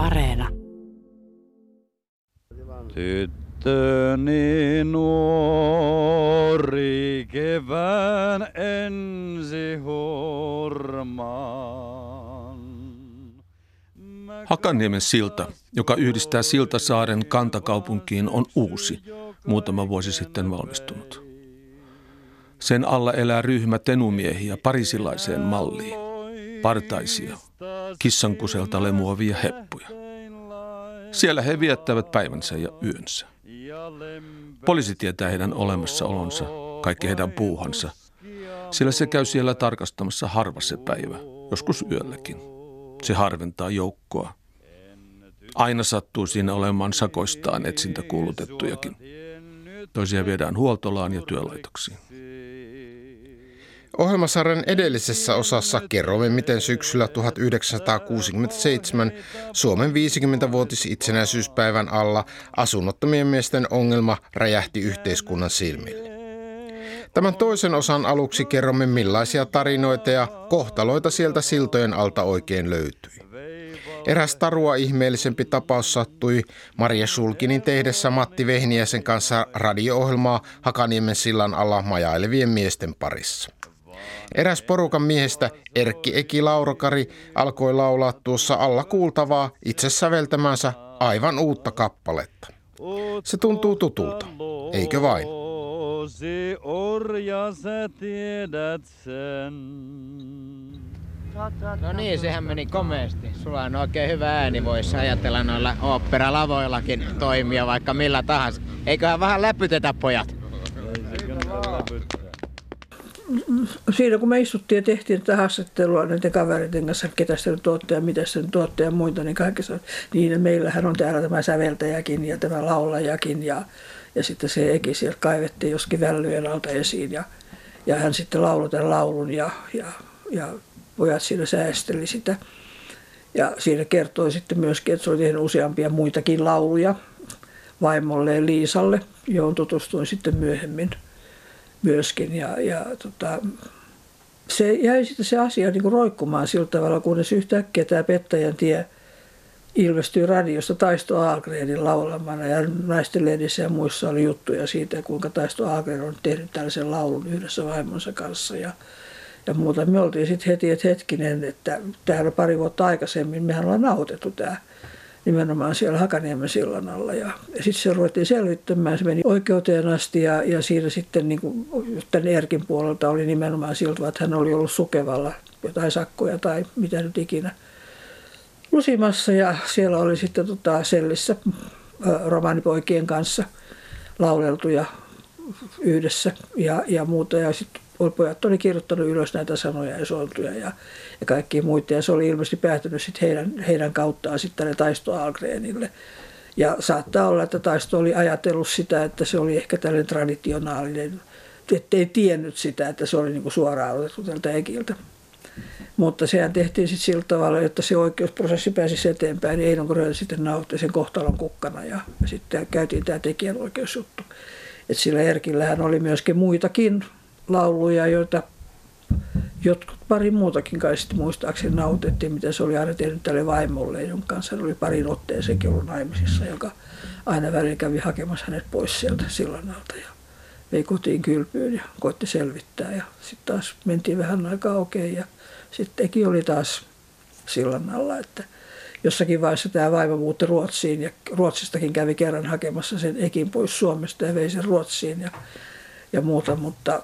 Areena. Tyttöni nuori kevään ensi hurmaan. Hakaniemen silta, joka yhdistää Siltasaaren kantakaupunkiin, on uusi, muutama vuosi sitten valmistunut. Sen alla elää ryhmä tenumiehiä parisilaiseen malliin. Partaisia, kissankuselta lemuavia heppuja. Siellä he viettävät päivänsä ja yönsä. Poliisi tietää heidän olemassaolonsa, kaikki heidän puuhansa, sillä se käy siellä tarkastamassa harva se päivä, joskus yölläkin. Se harventaa joukkoa. Aina sattuu siinä olemaan sakoistaan etsintä kuulutettujakin. Toisia viedään huoltolaan ja työlaitoksiin. Ohjelmasarjan edellisessä osassa kerromme, miten syksyllä 1967 Suomen 50-vuotis itsenäisyyspäivän alla asunnottomien miesten ongelma räjähti yhteiskunnan silmille. Tämän toisen osan aluksi kerromme, millaisia tarinoita ja kohtaloita sieltä siltojen alta oikein löytyi. Eräs tarua ihmeellisempi tapaus sattui Maria Sulkinin tehdessä Matti Vehniäisen kanssa radio-ohjelmaa Hakaniemen sillan alla majailevien miesten parissa. Eräs porukan miehestä, Erkki Eki Laurokari, alkoi laulaa tuossa alla kuultavaa itse säveltämänsä aivan uutta kappaletta. Se tuntuu tutulta, eikö vain? orja, sä tiedät sen. No niin, sehän meni komeasti. Sulla on oikein hyvä ääni, voisi ajatella noilla oopperalavoillakin toimia vaikka millä tahansa. Eiköhän vähän läpytetä pojat. Siinä kun me istuttiin ja tehtiin tätä haastattelua näiden kavereiden kanssa, ketä se nyt ja mitä se nyt ja muita, niin kaikki sanoi, niin meillähän on täällä tämä säveltäjäkin ja tämä laulajakin ja, ja sitten se Eki sieltä kaivettiin joskin vällyjen alta esiin ja, ja hän sitten lauloi tämän laulun ja, ja, ja pojat siinä säästeli sitä. Ja siinä kertoi sitten myöskin, että se oli tehnyt useampia muitakin lauluja vaimolleen Liisalle, johon tutustuin sitten myöhemmin – myöskin. Ja, ja tota, se jäi sitten se asia niin kuin roikkumaan sillä tavalla, kunnes yhtäkkiä tämä Pettäjän tie ilmestyi radiosta Taisto Aalgrenin laulamana ja naisten lehdissä ja muissa oli juttuja siitä, kuinka Taisto Aalgren on tehnyt tällaisen laulun yhdessä vaimonsa kanssa ja, ja muuta. Me oltiin sitten heti, että hetkinen, että täällä pari vuotta aikaisemmin mehän ollaan nauhoitettu tämä nimenomaan siellä Hakaniemen sillan alla. Ja, ja sitten se ruvettiin selvittämään, se meni oikeuteen asti ja, ja siinä sitten niin kuin, tämän Erkin puolelta oli nimenomaan siltä, että hän oli ollut sukevalla jotain sakkoja tai mitä nyt ikinä lusimassa ja siellä oli sitten tota, sellissä romaanipoikien kanssa lauleltuja yhdessä ja, ja muuta ja sitten pojat oli kirjoittanut ylös näitä sanoja ja sointuja ja, ja kaikki muita. Ja se oli ilmeisesti päätynyt sitten heidän, heidän kauttaan sitten tänne Taisto Algrenille. Ja saattaa olla, että Taisto oli ajatellut sitä, että se oli ehkä tällainen traditionaalinen, ettei tiennyt sitä, että se oli niinku suoraan otettu tältä Ekiltä. Mutta sehän tehtiin sitten sillä tavalla, että se oikeusprosessi pääsisi eteenpäin, niin Einon Grön sitten nautti sen kohtalon kukkana ja, ja sitten käytiin tämä tekijänoikeusjuttu. Et sillä Erkillähän oli myöskin muitakin lauluja, joita jotkut pari muutakin kai sitten muistaakseni nautettiin, mitä se oli aina tehnyt tälle vaimolle, jonka kanssa oli parin otteeseenkin ollut naimisissa, joka aina välillä kävi hakemassa hänet pois sieltä sillan alta ja vei kotiin kylpyyn ja koitti selvittää. Ja sitten taas mentiin vähän aikaa okei ja sitten teki oli taas sillan alla, että jossakin vaiheessa tämä vaimo muutti Ruotsiin ja Ruotsistakin kävi kerran hakemassa sen ekin pois Suomesta ja vei sen Ruotsiin ja, ja muuta, mutta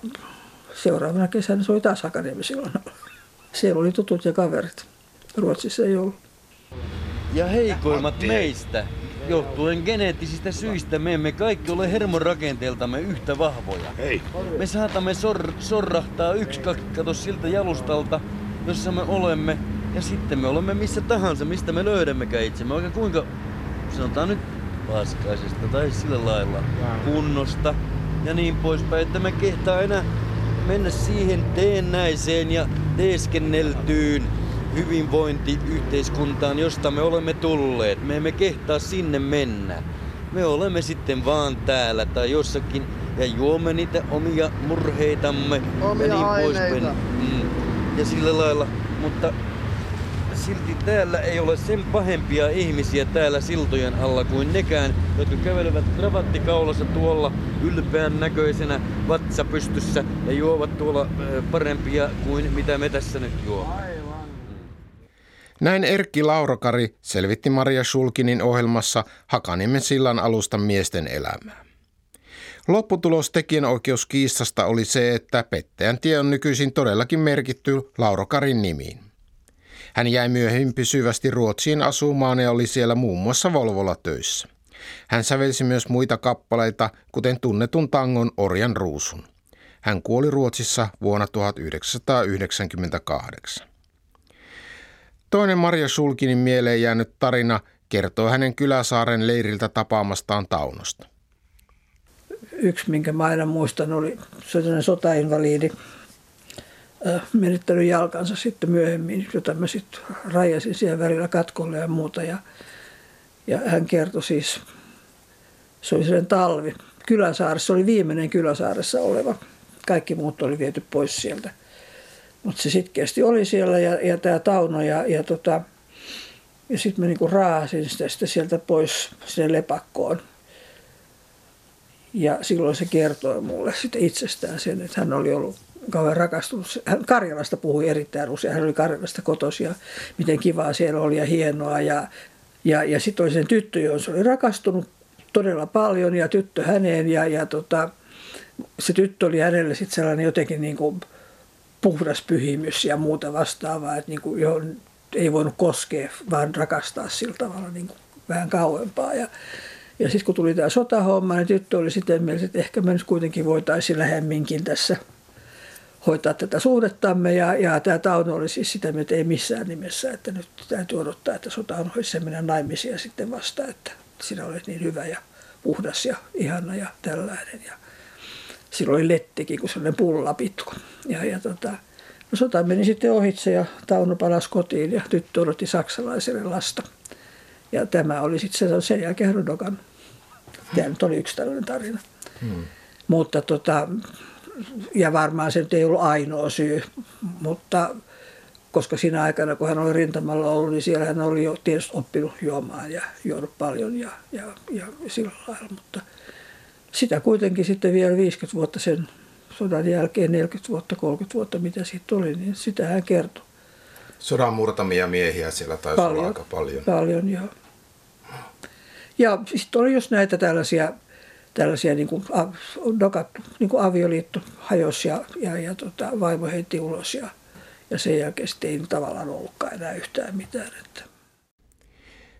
seuraavana kesänä se oli taas Hakaniemi silloin. Siellä oli tutut ja kaverit. Ruotsissa ei ollut. Ja heikoimmat meistä, johtuen geneettisistä syistä, me emme kaikki ole hermorakenteeltamme yhtä vahvoja. Hei. Me saatamme sor- sorrahtaa yksi kato siltä jalustalta, jossa me olemme, ja sitten me olemme missä tahansa, mistä me löydämmekään itsemme. Oikein kuinka, sanotaan nyt paskaisesta tai sillä lailla kunnosta ja niin poispäin, että me kehtaa enää mennä siihen teennäiseen ja teeskenneltyyn hyvinvointiyhteiskuntaan, josta me olemme tulleet. Me emme kehtaa sinne mennä. Me olemme sitten vaan täällä tai jossakin ja juomme niitä omia murheitamme omia ja niin poispäin. Mm. Ja sillä lailla, mutta silti täällä ei ole sen pahempia ihmisiä täällä siltojen alla kuin nekään, jotka kävelevät kravattikaulassa tuolla ylpeän näköisenä vatsa pystyssä ja juovat tuolla parempia kuin mitä me tässä nyt juomme. Näin Erkki Laurokari selvitti Maria Schulkinin ohjelmassa Hakaniemen sillan alusta miesten elämää. Lopputulos tekijänoikeuskiistasta oli se, että pettäjän tie on nykyisin todellakin merkitty Laurokarin nimiin. Hän jäi myöhemmin pysyvästi Ruotsiin asumaan ja oli siellä muun muassa Volvolla töissä. Hän sävelsi myös muita kappaleita, kuten tunnetun tangon Orjan ruusun. Hän kuoli Ruotsissa vuonna 1998. Toinen Maria Sulkinin mieleen jäänyt tarina kertoo hänen Kyläsaaren leiriltä tapaamastaan Taunosta. Yksi, minkä mä aina muistan, oli sotainvaliidi, menettänyt jalkansa sitten myöhemmin, jota mä sitten rajasin siellä välillä katkolle ja muuta. Ja, ja hän kertoi siis, se oli sellainen talvi, Kyläsaaressa, se oli viimeinen Kyläsaaressa oleva. Kaikki muut oli viety pois sieltä. Mutta se sitkeästi oli siellä ja, ja tämä Tauno ja, ja, tota, ja sitten mä niinku raasin sitä, sitä sieltä pois sinne lepakkoon. Ja silloin se kertoi mulle sitten itsestään sen, että hän oli ollut kauan rakastunut. Hän Karjalasta puhui erittäin usein. Hän oli Karjalasta kotosi ja miten kivaa siellä oli ja hienoa. Ja, ja, ja sitten oli sen tyttö, johon se oli rakastunut todella paljon ja tyttö häneen. Ja, ja tota, se tyttö oli hänelle sitten sellainen jotenkin niin kuin puhdas pyhimys ja muuta vastaavaa, että niin kuin, johon ei voinut koskea, vaan rakastaa sillä tavalla niin kuin vähän kauempaa. Ja, ja sitten kun tuli tämä sotahomma, niin tyttö oli sitten mielessä, että ehkä me nyt kuitenkin voitaisiin lähemminkin tässä hoitaa tätä suhdettamme. Ja, ja tämä Tauno oli siis sitä, että ei missään nimessä, että nyt täytyy odottaa, että sota on olisi mennä naimisia sitten vasta, että sinä olet niin hyvä ja puhdas ja ihana ja tällainen. Ja silloin oli lettikin, kun sellainen pullapitku. Ja, ja tota, no sota meni sitten ohitse ja Tauno palasi kotiin ja tyttö odotti saksalaiselle lasta. Ja tämä oli sitten sen, sen jälkeen Rodokan. Tämä nyt oli yksi tällainen tarina. Hmm. Mutta tota, ja varmaan se nyt ei ollut ainoa syy, mutta koska siinä aikana, kun hän oli rintamalla ollut, niin siellä hän oli jo tietysti oppinut juomaan ja juonut paljon ja, ja, ja sillä lailla. Mutta sitä kuitenkin sitten vielä 50 vuotta sen sodan jälkeen, 40 vuotta, 30 vuotta, mitä siitä oli, niin sitä hän kertoi. Sodan murtamia miehiä siellä taisi paljon, olla aika paljon. Paljon, joo. Ja sitten oli just näitä tällaisia, tällaisia niin kuin, dokat, niin kuin avioliitto hajosi ja, ja, ja tota, vaimo heitti ulos ja, ja sen jälkeen sitten ei tavallaan ollutkaan enää yhtään mitään. Että.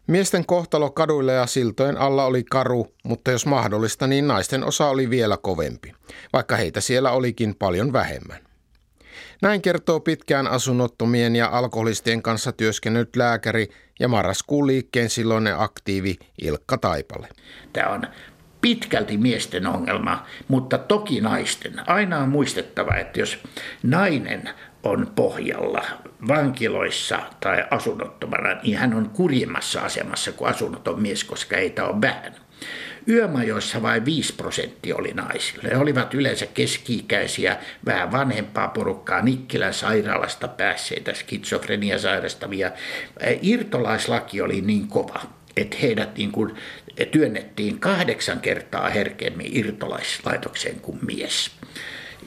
Miesten kohtalo kaduilla ja siltojen alla oli karu, mutta jos mahdollista, niin naisten osa oli vielä kovempi, vaikka heitä siellä olikin paljon vähemmän. Näin kertoo pitkään asunnottomien ja alkoholistien kanssa työskennellyt lääkäri ja marraskuun liikkeen silloinen aktiivi Ilkka Taipale. Tämä on pitkälti miesten ongelma, mutta toki naisten. Aina on muistettava, että jos nainen on pohjalla vankiloissa tai asunnottomana, niin hän on kurjimmassa asemassa kuin asunnoton mies, koska heitä on vähän. Yömajoissa vain 5 prosenttia oli naisille. He olivat yleensä keski-ikäisiä, vähän vanhempaa porukkaa, Nikkilän sairaalasta päässeitä, skitsofrenia sairastavia. Irtolaislaki oli niin kova, että heidät niin kuin työnnettiin kahdeksan kertaa herkemmin irtolaislaitokseen kuin mies.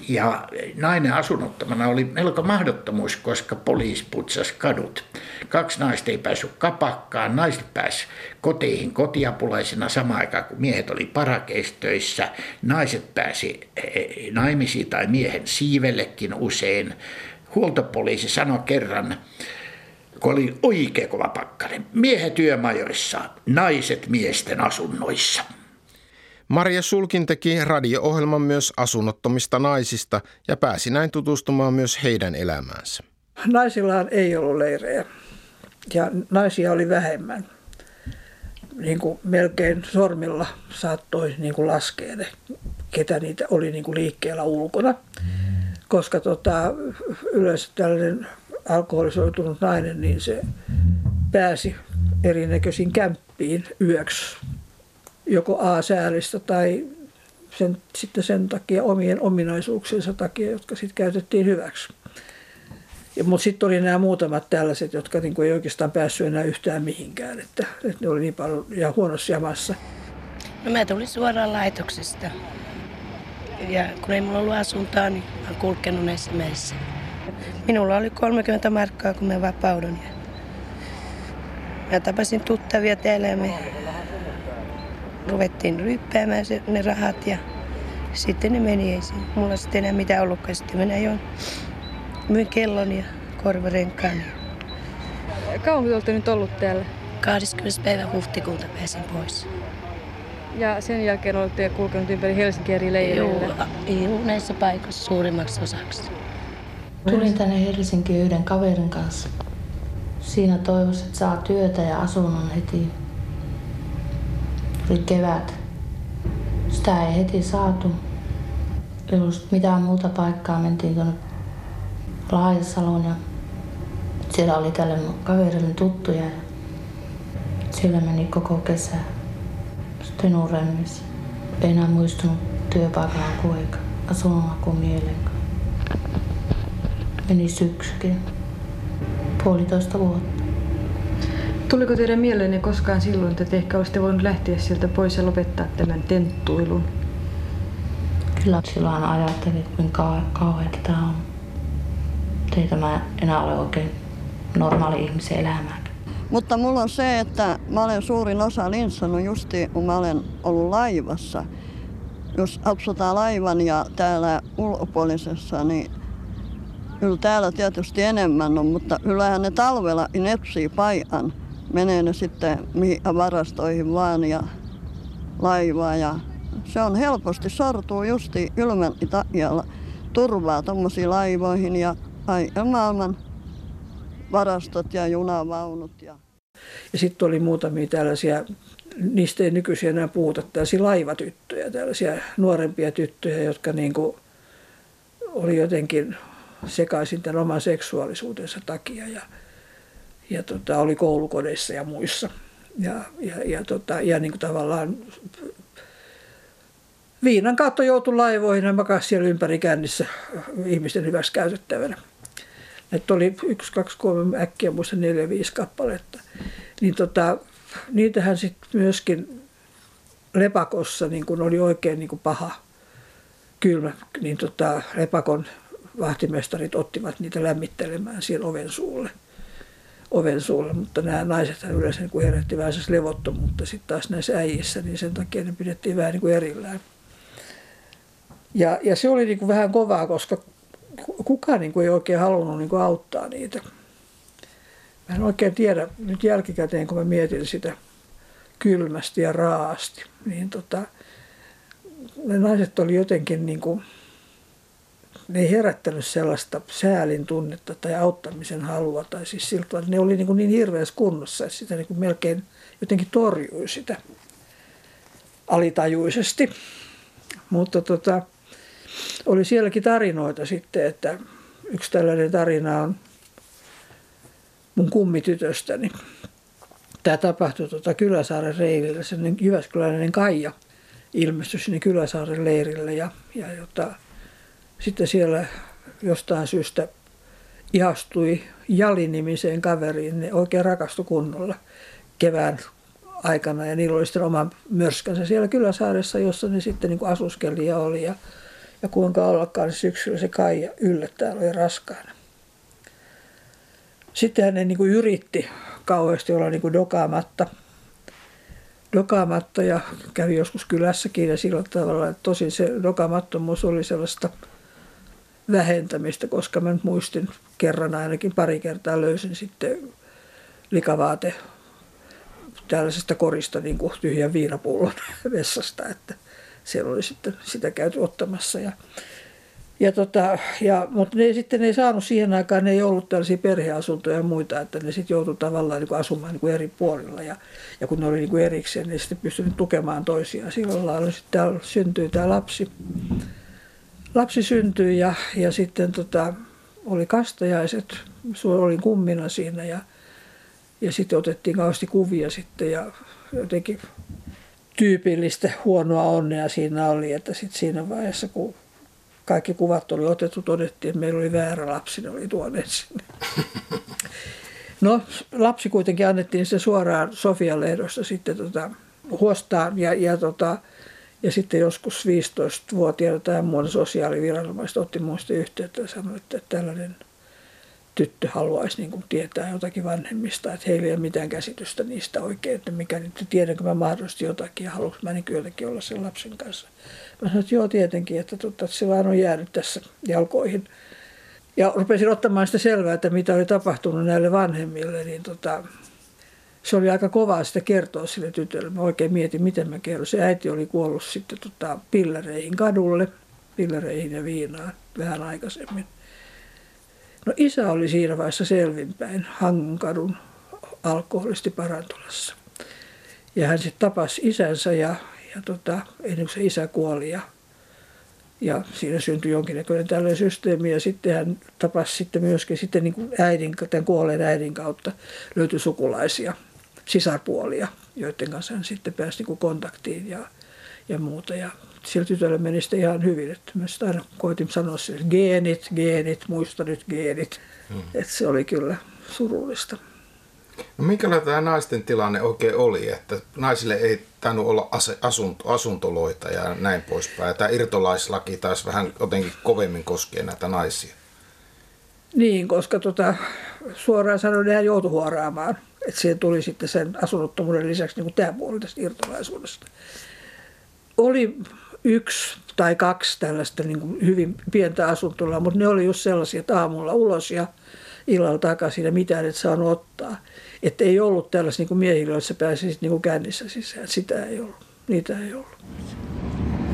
Ja nainen asunnottomana oli melko mahdottomuus, koska poliisi putsasi kadut. Kaksi naista ei päässyt kapakkaan, naiset pääsi koteihin kotiapulaisina samaan aikaan, kun miehet oli parakeistöissä. Naiset pääsi eh, naimisiin tai miehen siivellekin usein. Huoltopoliisi sanoi kerran, kun oli oikein kova pakkanen, miehet työmajoissa, naiset miesten asunnoissa. Maria Sulkin teki radio-ohjelman myös asunnottomista naisista ja pääsi näin tutustumaan myös heidän elämäänsä. Naisillaan ei ollut leirejä ja naisia oli vähemmän. Niin kuin melkein sormilla saattoi niin kuin laskea ne, ketä niitä oli niin kuin liikkeellä ulkona. Koska tota, yleensä tällainen alkoholisoitunut nainen, niin se pääsi erinäköisiin kämppiin yöksi joko A-säälistä tai sen, sitten sen takia omien ominaisuuksiensa takia, jotka sitten käytettiin hyväksi. Mutta sitten oli nämä muutamat tällaiset, jotka niin kuin ei oikeastaan päässyt enää yhtään mihinkään, että, että ne oli niin paljon ja huonossa jamassa. No mä tulin suoraan laitoksesta. Ja kun ei mulla ollut asuntoa, niin mä oon kulkenut näissä meissä. Minulla oli 30 markkaa, kun mä vapaudun. Ja mä tapasin tuttavia täällä ja me ruvettiin ryppäämään ne rahat ja sitten ne meni. Ei mulla sitten enää mitään ollutkaan. Sitten mä ajoin, myin kellon ja korvarenkaan. Kauan te olette nyt ollut täällä? 20. päivä huhtikuuta pääsin pois. Ja sen jälkeen olette kulkenut ympäri Helsinkiä eri leireillä? Joo, näissä paikoissa suurimmaksi osaksi. Tulin tänne Helsinkiin yhden kaverin kanssa. Siinä toivossa, että saa työtä ja asunnon heti. Tuli kevät. Sitä ei heti saatu. Ei ollut mitään muuta paikkaa. Mentiin tuonne Laajasaloon ja siellä oli tälle kaverille tuttuja. Siellä meni koko kesä. Sitten Uremmissa. Ei enää muistunut työpaikalla kuinka. Asunnolla kuin mielenkaan. Meni syksykin. Puolitoista vuotta. Tuliko teidän mieleenne koskaan silloin, että te ehkä olisitte voinut lähteä sieltä pois ja lopettaa tämän tenttuilun? Kyllä silloin ajattelin, että kuinka kauheita tämä on. Ei tämä enää ole oikein normaali ihmisen elämää. Mutta mulla on se, että mä olen suurin osa linssannut justi, kun mä olen ollut laivassa. Jos apsotaan laivan ja täällä ulkopuolisessa, niin kyllä täällä tietysti enemmän on, mutta kyllähän ne talvella nepsii paikan. Menee ne sitten mihin varastoihin vaan ja laivaa ja se on helposti sortuu justi kylmän takia turvaa tuommoisiin laivoihin ja kaiken maailman varastot ja junavaunut. Ja, ja sitten oli muutamia tällaisia, niistä ei nykyisin enää puhuta, tällaisia laivatyttöjä, tällaisia nuorempia tyttöjä, jotka niin kuin oli jotenkin sekaisin tämän oman seksuaalisuutensa takia ja, ja tota, oli koulukodeissa ja muissa. Ja, ja, ja, tota, ja niin kuin tavallaan viinan kautta joutui laivoihin ja makasi siellä ympäri kännissä ihmisten hyväksi käytettävänä. Että oli yksi, kaksi, kolme, äkkiä muista neljä, viisi kappaletta. Niin tota, niitähän sitten myöskin lepakossa niin kun oli oikein niin kun paha kylmä, niin tota, lepakon vahtimestarit ottivat niitä lämmittelemään siellä oven suulle. Oven suulle, mutta nämä naiset yleensä niin herätti vähän levottomuutta sitten taas näissä äijissä, niin sen takia ne pidettiin vähän niin kuin erillään. Ja, ja se oli niin kuin vähän kovaa, koska kukaan niin kuin ei oikein halunnut niin kuin auttaa niitä. Mä en oikein tiedä nyt jälkikäteen, kun mä mietin sitä kylmästi ja raasti, niin tota, ne naiset oli jotenkin niin kuin, ne ei herättänyt sellaista säälin tunnetta tai auttamisen halua. Tai siis siltä, että ne oli niin, niin hirveässä kunnossa, että sitä niin kuin melkein jotenkin torjui sitä alitajuisesti. Mutta tota, oli sielläkin tarinoita sitten, että yksi tällainen tarina on mun kummitytöstäni. Tämä tapahtui tuota Kyläsaaren reilillä, sen Jyväskyläinen Kaija ilmestyi sinne Kyläsaaren leirille ja, ja jota, sitten siellä jostain syystä ihastui Jali-nimiseen kaveriin, ne oikein rakastui kunnolla kevään aikana ja niillä oli sitten oma mörskänsä siellä Kyläsaaressa, jossa ne sitten niin kuin asuskeli ja oli ja ja kuinka ollakaan syksyllä se Kaija yllättäen oli raskaana. Sitten hän niin kuin yritti kauheasti olla niin kuin dokaamatta, dokaamatta ja kävi joskus kylässäkin ja sillä tavalla, että tosin se dokamattomuus oli sellaista vähentämistä, koska mä nyt muistin kerran ainakin pari kertaa löysin sitten likavaate tällaisesta korista niin kuin tyhjän viinapullon vessasta, että – siellä oli sitten sitä käyty ottamassa. Ja, ja tota, ja, mutta ne sitten ei saanut siihen aikaan, ne ei ollut tällaisia perheasuntoja ja muita, että ne sitten joutui tavallaan niin kuin asumaan niin kuin eri puolilla. Ja, ja kun ne oli niin kuin erikseen, niin sitten pystynyt tukemaan toisiaan. Silloin lailla sitten syntyi tämä lapsi. Lapsi syntyi ja, ja sitten tota, oli kastajaiset, olin kummina siinä ja, ja sitten otettiin kauheasti kuvia sitten ja jotenkin tyypillistä huonoa onnea siinä oli, että sitten siinä vaiheessa, kun kaikki kuvat oli otettu, todettiin, että meillä oli väärä lapsi, ne oli tuoneet sinne. No, lapsi kuitenkin annettiin se suoraan Sofian lehdossa sitten tota, huostaan ja, ja, tota, ja sitten joskus 15-vuotiaana tämä muodon sosiaaliviranomaiset otti muista yhteyttä ja sanoi, että tällainen tyttö haluaisi niin kuin tietää jotakin vanhemmista, että heillä ei ole mitään käsitystä niistä oikein, että mikä nyt tiedänkö mä mahdollisesti jotakin ja haluanko mä niin kylläkin olla sen lapsen kanssa. Mä sanoin, että joo tietenkin, että, tota, että se vaan on jäänyt tässä jalkoihin. Ja rupesin ottamaan sitä selvää, että mitä oli tapahtunut näille vanhemmille, niin tota, se oli aika kovaa sitä kertoa sille tytölle. Mä oikein mietin, miten mä kerron. Se äiti oli kuollut sitten tota, pillereihin kadulle, pillereihin ja viinaan vähän aikaisemmin. No isä oli siinä vaiheessa selvinpäin Hangonkadun alkoholisti parantolassa. Ja hän sitten tapasi isänsä ja, ja tota, ennen kuin se isä kuoli ja ja siinä syntyi jonkinnäköinen tällainen systeemi ja sitten hän tapasi sitten myöskin sitten niin kuin äidin, tämän kuolleen äidin kautta löytyi sukulaisia, sisarpuolia, joiden kanssa hän sitten pääsi niin kuin kontaktiin ja, ja muuta. Ja sillä tytöllä meni sitten ihan hyvin. Että mä sitä aina koitin sanoa sille, että geenit, geenit, muista nyt geenit. Hmm. Että se oli kyllä surullista. No minkälainen tämä naisten tilanne oikein oli, että naisille ei tainnut olla asunto, asuntoloita ja näin poispäin. Tämä irtolaislaki taas vähän jotenkin kovemmin koskee näitä naisia. Niin, koska tota, suoraan sanoen nehän joutui huoraamaan. Että siihen tuli sitten sen asunnottomuuden lisäksi niin kuin tämä puoli tästä irtolaisuudesta. Oli yksi tai kaksi tällaista niin kuin hyvin pientä asuntoa, mutta ne oli just sellaisia, että aamulla ulos ja illalla takaisin ja mitään et saanut ottaa. Että ei ollut tällaista niin miehillä, että sä pääsisit niin kännissä sisään. Sitä ei ollut. Niitä ei ollut.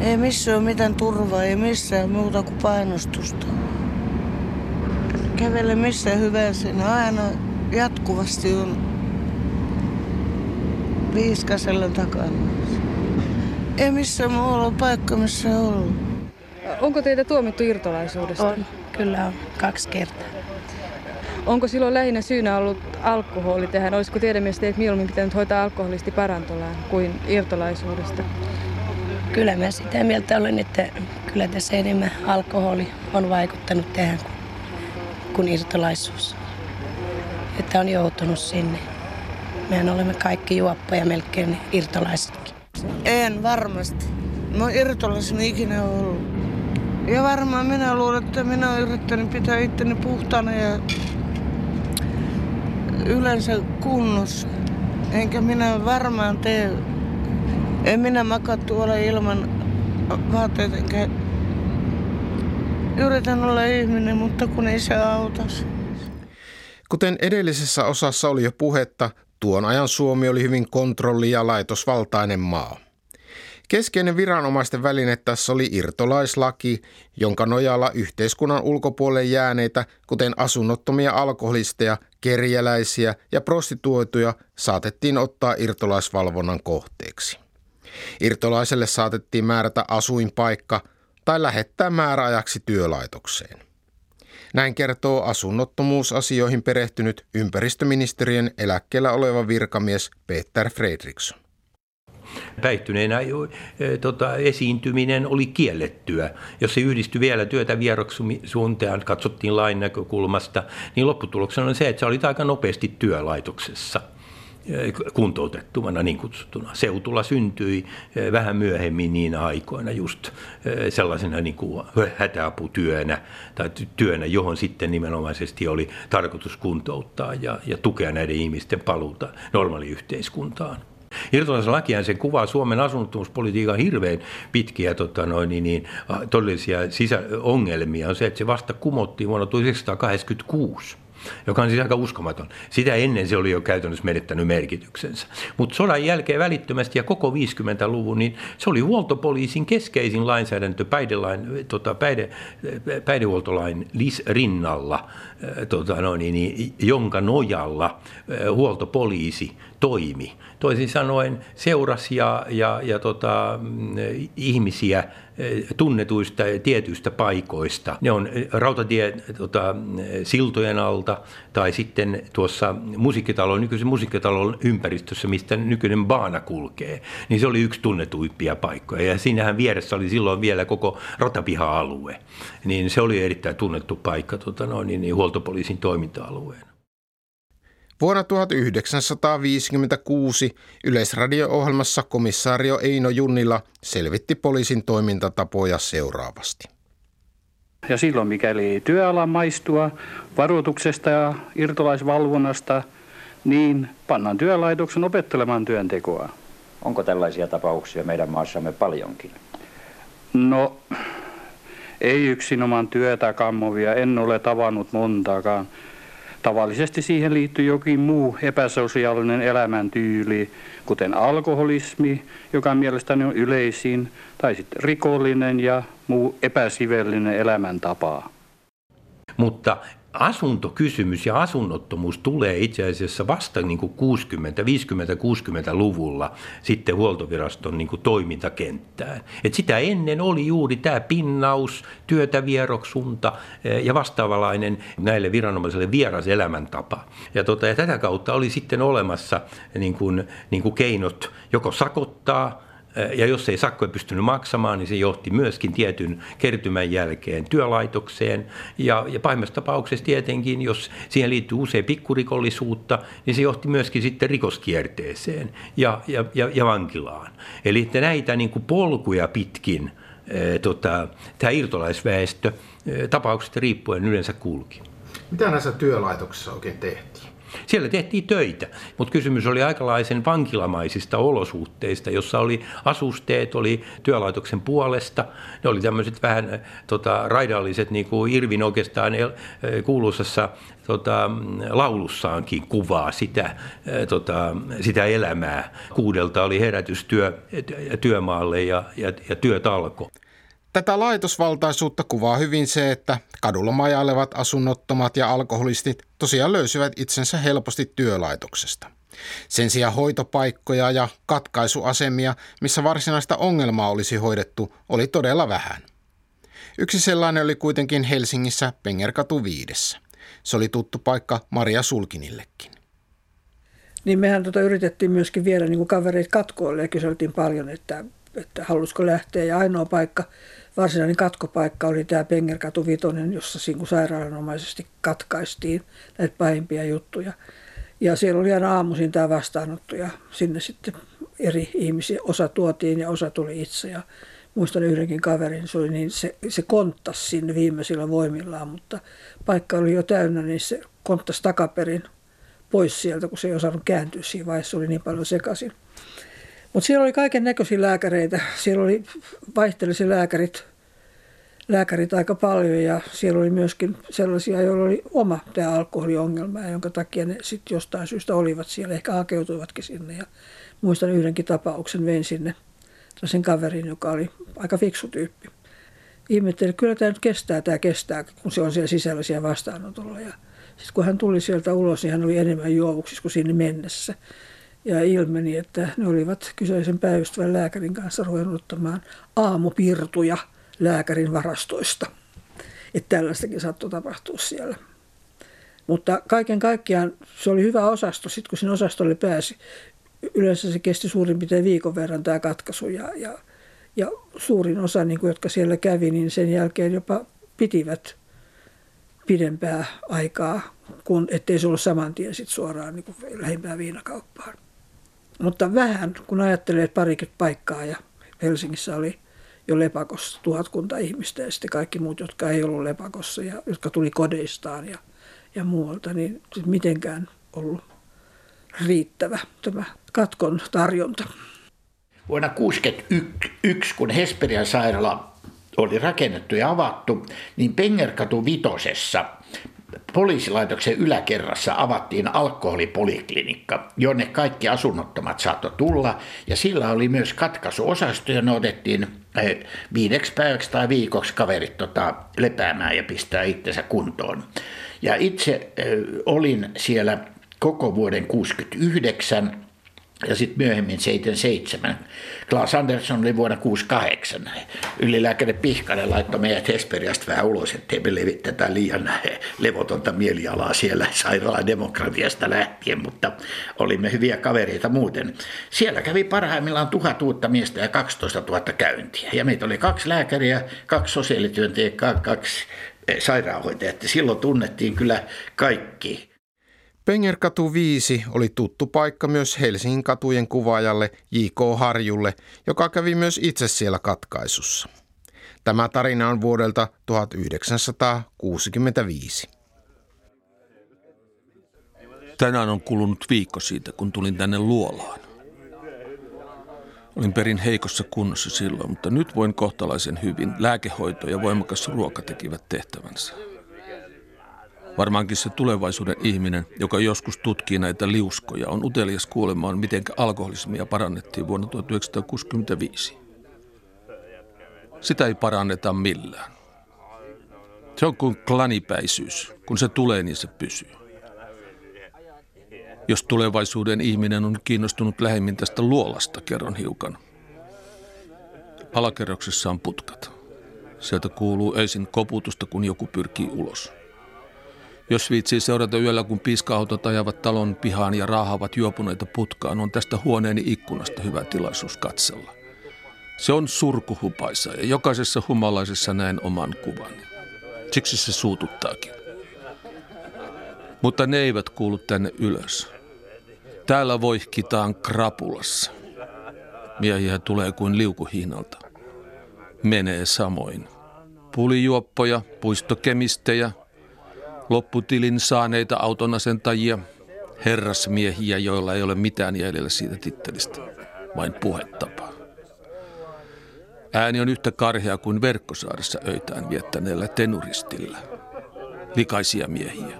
Ei missään ole mitään turvaa, ei missään muuta kuin painostusta. Kävele missä hyvänsä, niin aina jatkuvasti on viiskasella takana. Ei missään muualla paikka, missä ollut. Onko teitä tuomittu irtolaisuudesta? On, kyllä on, kaksi kertaa. Onko silloin lähinnä syynä ollut alkoholi tähän? Olisiko teidän mielestä teitä mieluummin pitänyt hoitaa alkoholisti parantolaan kuin irtolaisuudesta? Kyllä mä sitä mieltä olen, että kyllä tässä enemmän alkoholi on vaikuttanut tähän kuin, kuin irtolaisuus. Että on joutunut sinne. Mehän olemme kaikki juoppoja melkein irtolaisetkin. En varmasti. Mä oon irtolaisen ikinä ollut. Ja varmaan minä luulen, että minä olen yrittänyt pitää itteni puhtaana ja yleensä kunnossa. Enkä minä varmaan tee, en minä makaa tuolla ilman vaatteita, enkä yritän olla ihminen, mutta kun ei se autas. Kuten edellisessä osassa oli jo puhetta, tuon ajan Suomi oli hyvin kontrolli- ja laitosvaltainen maa. Keskeinen viranomaisten väline tässä oli irtolaislaki, jonka nojalla yhteiskunnan ulkopuolelle jääneitä, kuten asunnottomia alkoholisteja, kerjäläisiä ja prostituoituja, saatettiin ottaa irtolaisvalvonnan kohteeksi. Irtolaiselle saatettiin määrätä asuinpaikka tai lähettää määräajaksi työlaitokseen. Näin kertoo asunnottomuusasioihin perehtynyt ympäristöministeriön eläkkeellä oleva virkamies Peter Fredriksson. Päihtyneenä tota, esiintyminen oli kiellettyä. Jos se yhdistyi vielä työtä vieroksuuntaan, katsottiin lain näkökulmasta, niin lopputuloksena on se, että se oli aika nopeasti työlaitoksessa kuntoutettumana niin kutsuttuna. Seutulla syntyi vähän myöhemmin niin aikoina just sellaisena niin kuin hätäaputyönä tai työnä, johon sitten nimenomaisesti oli tarkoitus kuntouttaa ja, ja tukea näiden ihmisten paluuta normaaliyhteiskuntaan. Irtolaislakihan sen kuvaa Suomen asunnottomuuspolitiikan hirveän pitkiä tota noin, niin, niin, todellisia sisä- ongelmia. On se, että se vasta kumottiin vuonna 1986 joka on siis aika uskomaton. Sitä ennen se oli jo käytännössä menettänyt merkityksensä. Mutta sodan jälkeen välittömästi ja koko 50-luvun, niin se oli huoltopoliisin keskeisin lainsäädäntö päidelain, tota, päide, päihdehuoltolain rinnalla, tota, no, niin, niin, jonka nojalla huoltopoliisi toimi. Toisin sanoen seurasi ja, ja, ja tota, ihmisiä tunnetuista tietyistä paikoista. Ne on rautatie tota, siltojen alta tai sitten tuossa musiikkitalon, nykyisen musiikkitalon ympäristössä, mistä nykyinen baana kulkee. Niin se oli yksi tunnetuimpia paikkoja. Ja siinähän vieressä oli silloin vielä koko ratapiha-alue. Niin se oli erittäin tunnettu paikka tota, no, niin, niin, huoltopoliisin toiminta-alueena. Vuonna 1956 Yleisradio-ohjelmassa komissaario Eino Junnila selvitti poliisin toimintatapoja seuraavasti. Ja silloin mikäli työalan maistua varoituksesta ja irtolaisvalvonnasta, niin pannaan työlaitoksen opettelemaan työntekoa. Onko tällaisia tapauksia meidän maassamme paljonkin? No, ei yksinomaan työtä kammovia, en ole tavannut montaakaan. Tavallisesti siihen liittyy jokin muu epäsosiaalinen elämäntyyli, kuten alkoholismi, joka mielestäni on yleisin, tai sitten rikollinen ja muu epäsivellinen elämäntapa. Mutta asuntokysymys ja asunnottomuus tulee itse asiassa vasta niin kuin 60, 50-60-luvulla sitten huoltoviraston niin kuin toimintakenttään. Et sitä ennen oli juuri tämä pinnaus, työtävieroksunta eh, ja vastaavalainen näille viranomaisille vieras elämäntapa. Ja, tota, ja tätä kautta oli sitten olemassa niin kuin, niin kuin keinot joko sakottaa, ja jos ei sakkoja pystynyt maksamaan, niin se johti myöskin tietyn kertymän jälkeen työlaitokseen. Ja, ja pahimmassa tapauksessa tietenkin, jos siihen liittyy usein pikkurikollisuutta, niin se johti myöskin sitten rikoskierteeseen ja, ja, ja, ja vankilaan. Eli että näitä niin kuin polkuja pitkin tota, tämä irtolaisväestö tapauksesta riippuen yleensä kulki. Mitä näissä työlaitoksissa oikein tehtiin? Siellä tehtiin töitä, mutta kysymys oli aikalaisen vankilamaisista olosuhteista, jossa oli asusteet, oli työlaitoksen puolesta. Ne oli tämmöiset vähän tota, raidalliset, niin kuin Irvin oikeastaan kuuluisassa tota, laulussaankin kuvaa sitä, tota, sitä elämää. Kuudelta oli herätystyö työmaalle ja, ja, ja työtalko. Tätä laitosvaltaisuutta kuvaa hyvin se, että kadulla majailevat asunnottomat ja alkoholistit tosiaan löysivät itsensä helposti työlaitoksesta. Sen sijaan hoitopaikkoja ja katkaisuasemia, missä varsinaista ongelmaa olisi hoidettu, oli todella vähän. Yksi sellainen oli kuitenkin Helsingissä Pengerkatu viidessä. Se oli tuttu paikka Maria Sulkinillekin. Niin mehän tota yritettiin myöskin viedä niin kavereita katkoille ja kyseltiin paljon, että, että halusiko lähteä. Ja ainoa paikka, varsinainen katkopaikka oli tämä Pengerkatu Vitonen, jossa niin sairaalanomaisesti katkaistiin näitä pahimpia juttuja. Ja siellä oli aina aamuisin tämä vastaanotto ja sinne sitten eri ihmisiä, osa tuotiin ja osa tuli itse. Ja muistan yhdenkin kaverin, se, oli niin, se, se konttasi sinne viimeisillä voimillaan, mutta paikka oli jo täynnä, niin se konttasi takaperin pois sieltä, kun se ei osannut kääntyä siinä vaiheessa, oli niin paljon sekaisin. Mutta siellä oli kaiken näköisiä lääkäreitä. Siellä oli vaihtelisi lääkärit, lääkärit aika paljon ja siellä oli myöskin sellaisia, joilla oli oma tämä alkoholiongelma, jonka takia ne sitten jostain syystä olivat siellä, ehkä hakeutuivatkin sinne. Ja muistan yhdenkin tapauksen, vein sinne sen kaverin, joka oli aika fiksu tyyppi. Ihmettelin, että kyllä tämä nyt kestää, tämä kestää, kun se on siellä sisällä siellä vastaanotolla. Ja sitten kun hän tuli sieltä ulos, niin hän oli enemmän juovuksissa kuin sinne mennessä ja ilmeni, että ne olivat kyseisen päivystävän lääkärin kanssa ruvennut ottamaan aamupirtuja lääkärin varastoista. Että tällaistakin saattoi tapahtua siellä. Mutta kaiken kaikkiaan se oli hyvä osasto. Sitten kun sinne osastolle pääsi, yleensä se kesti suurin piirtein viikon verran tämä katkaisu. Ja, ja, ja suurin osa, niin kuin, jotka siellä kävi, niin sen jälkeen jopa pitivät pidempää aikaa, kun ettei se ollut saman tien sit suoraan niin lähimpään viinakauppaan. Mutta vähän, kun ajattelee, että parikymmentä paikkaa ja Helsingissä oli jo lepakossa tuhatkunta ihmistä ja sitten kaikki muut, jotka ei ollut lepakossa ja jotka tuli kodeistaan ja, ja muualta, niin mitenkään ollut riittävä tämä katkon tarjonta. Vuonna 1961, kun Hesperian sairaala oli rakennettu ja avattu, niin Pengerkatu vitosessa poliisilaitoksen yläkerrassa avattiin alkoholipoliklinikka, jonne kaikki asunnottomat saattoi tulla. Ja sillä oli myös katkaisuosasto, ja ne otettiin eh, viideksi päiväksi tai viikoksi kaverit tota, lepäämään ja pistää itsensä kuntoon. Ja itse äh, olin siellä koko vuoden 1969 ja sitten myöhemmin 77. Klaas Andersson oli vuonna 68. Ylilääkäri Pihkanen laittoi meidät Hesperiasta vähän ulos, ettei me levitetä liian levotonta mielialaa siellä sairaalan demokratiasta lähtien, mutta olimme hyviä kavereita muuten. Siellä kävi parhaimmillaan tuhat uutta miestä ja 12 000 käyntiä. Ja meitä oli kaksi lääkäriä, kaksi sosiaalityöntekijää, kaksi sairaanhoitajaa. Silloin tunnettiin kyllä kaikki Pengerkatu 5 oli tuttu paikka myös Helsingin katujen kuvaajalle J.K. Harjulle, joka kävi myös itse siellä katkaisussa. Tämä tarina on vuodelta 1965. Tänään on kulunut viikko siitä, kun tulin tänne luolaan. Olin perin heikossa kunnossa silloin, mutta nyt voin kohtalaisen hyvin. Lääkehoito ja voimakas ruoka tekivät tehtävänsä. Varmaankin se tulevaisuuden ihminen, joka joskus tutkii näitä liuskoja, on utelias kuulemaan, miten alkoholismia parannettiin vuonna 1965. Sitä ei paranneta millään. Se on kuin klanipäisyys. Kun se tulee, niin se pysyy. Jos tulevaisuuden ihminen on kiinnostunut lähemmin tästä luolasta, kerron hiukan. Alakerroksessa on putkat. Sieltä kuuluu öisin koputusta, kun joku pyrkii ulos. Jos viitsii seurata yöllä, kun piska-autot ajavat talon pihaan ja raahavat juopuneita putkaan, on tästä huoneeni ikkunasta hyvä tilaisuus katsella. Se on surkuhupaisa ja jokaisessa humalaisessa näen oman kuvan. Siksi se suututtaakin. Mutta ne eivät kuulu tänne ylös. Täällä voihkitaan krapulassa. Miehiä tulee kuin liukuhiinalta. Menee samoin. Pulijuoppoja, puistokemistejä – lopputilin saaneita autonasentajia, herrasmiehiä, joilla ei ole mitään jäljellä siitä tittelistä, vain puhetapaa. Ääni on yhtä karhea kuin verkkosaaressa öitään viettäneellä tenuristilla. Likaisia miehiä,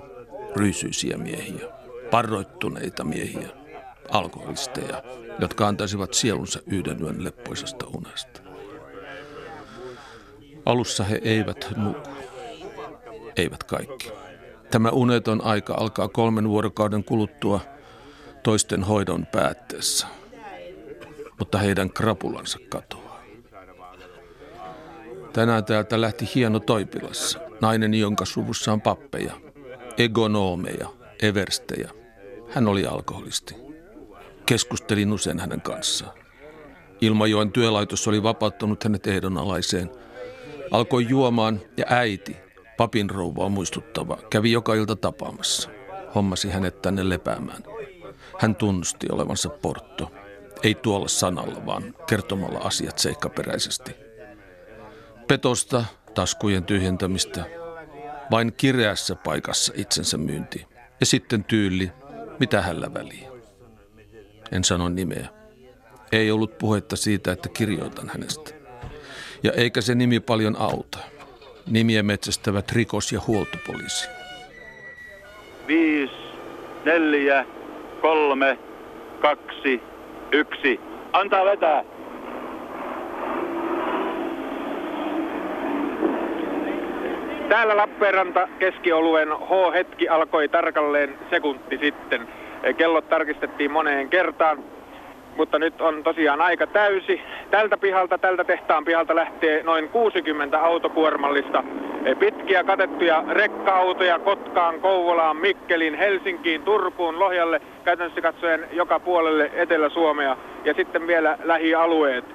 ryysyisiä miehiä, parroittuneita miehiä, alkoholisteja, jotka antaisivat sielunsa yhden yön leppoisesta unesta. Alussa he eivät nuku. Eivät kaikki. Tämä uneton aika alkaa kolmen vuorokauden kuluttua toisten hoidon päätteessä, mutta heidän krapulansa katoaa. Tänään täältä lähti hieno toipilas, nainen, jonka suvussa on pappeja, egonoomeja, everstejä. Hän oli alkoholisti. Keskustelin usein hänen kanssaan. Ilmajoen työlaitos oli vapauttanut hänet ehdonalaiseen. Alkoi juomaan ja äiti, Papin rouvaa muistuttava kävi joka ilta tapaamassa. Hommasi hänet tänne lepäämään. Hän tunnusti olevansa portto. Ei tuolla sanalla, vaan kertomalla asiat seikkaperäisesti. Petosta, taskujen tyhjentämistä, vain kireässä paikassa itsensä myynti. Ja sitten tyyli, mitä hällä väliä. En sano nimeä. Ei ollut puhetta siitä, että kirjoitan hänestä. Ja eikä se nimi paljon auta nimiä metsästävät rikos- ja huoltopoliisi. Viisi, neljä, kolme, kaksi, yksi. Antaa vetää. Täällä Lappeenranta keskioluen H-hetki alkoi tarkalleen sekunti sitten. Kellot tarkistettiin moneen kertaan mutta nyt on tosiaan aika täysi. Tältä pihalta, tältä tehtaan pihalta lähtee noin 60 autokuormallista pitkiä katettuja rekka-autoja Kotkaan, Kouvolaan, Mikkelin, Helsinkiin, Turkuun, Lohjalle, käytännössä katsoen joka puolelle Etelä-Suomea ja sitten vielä lähialueet.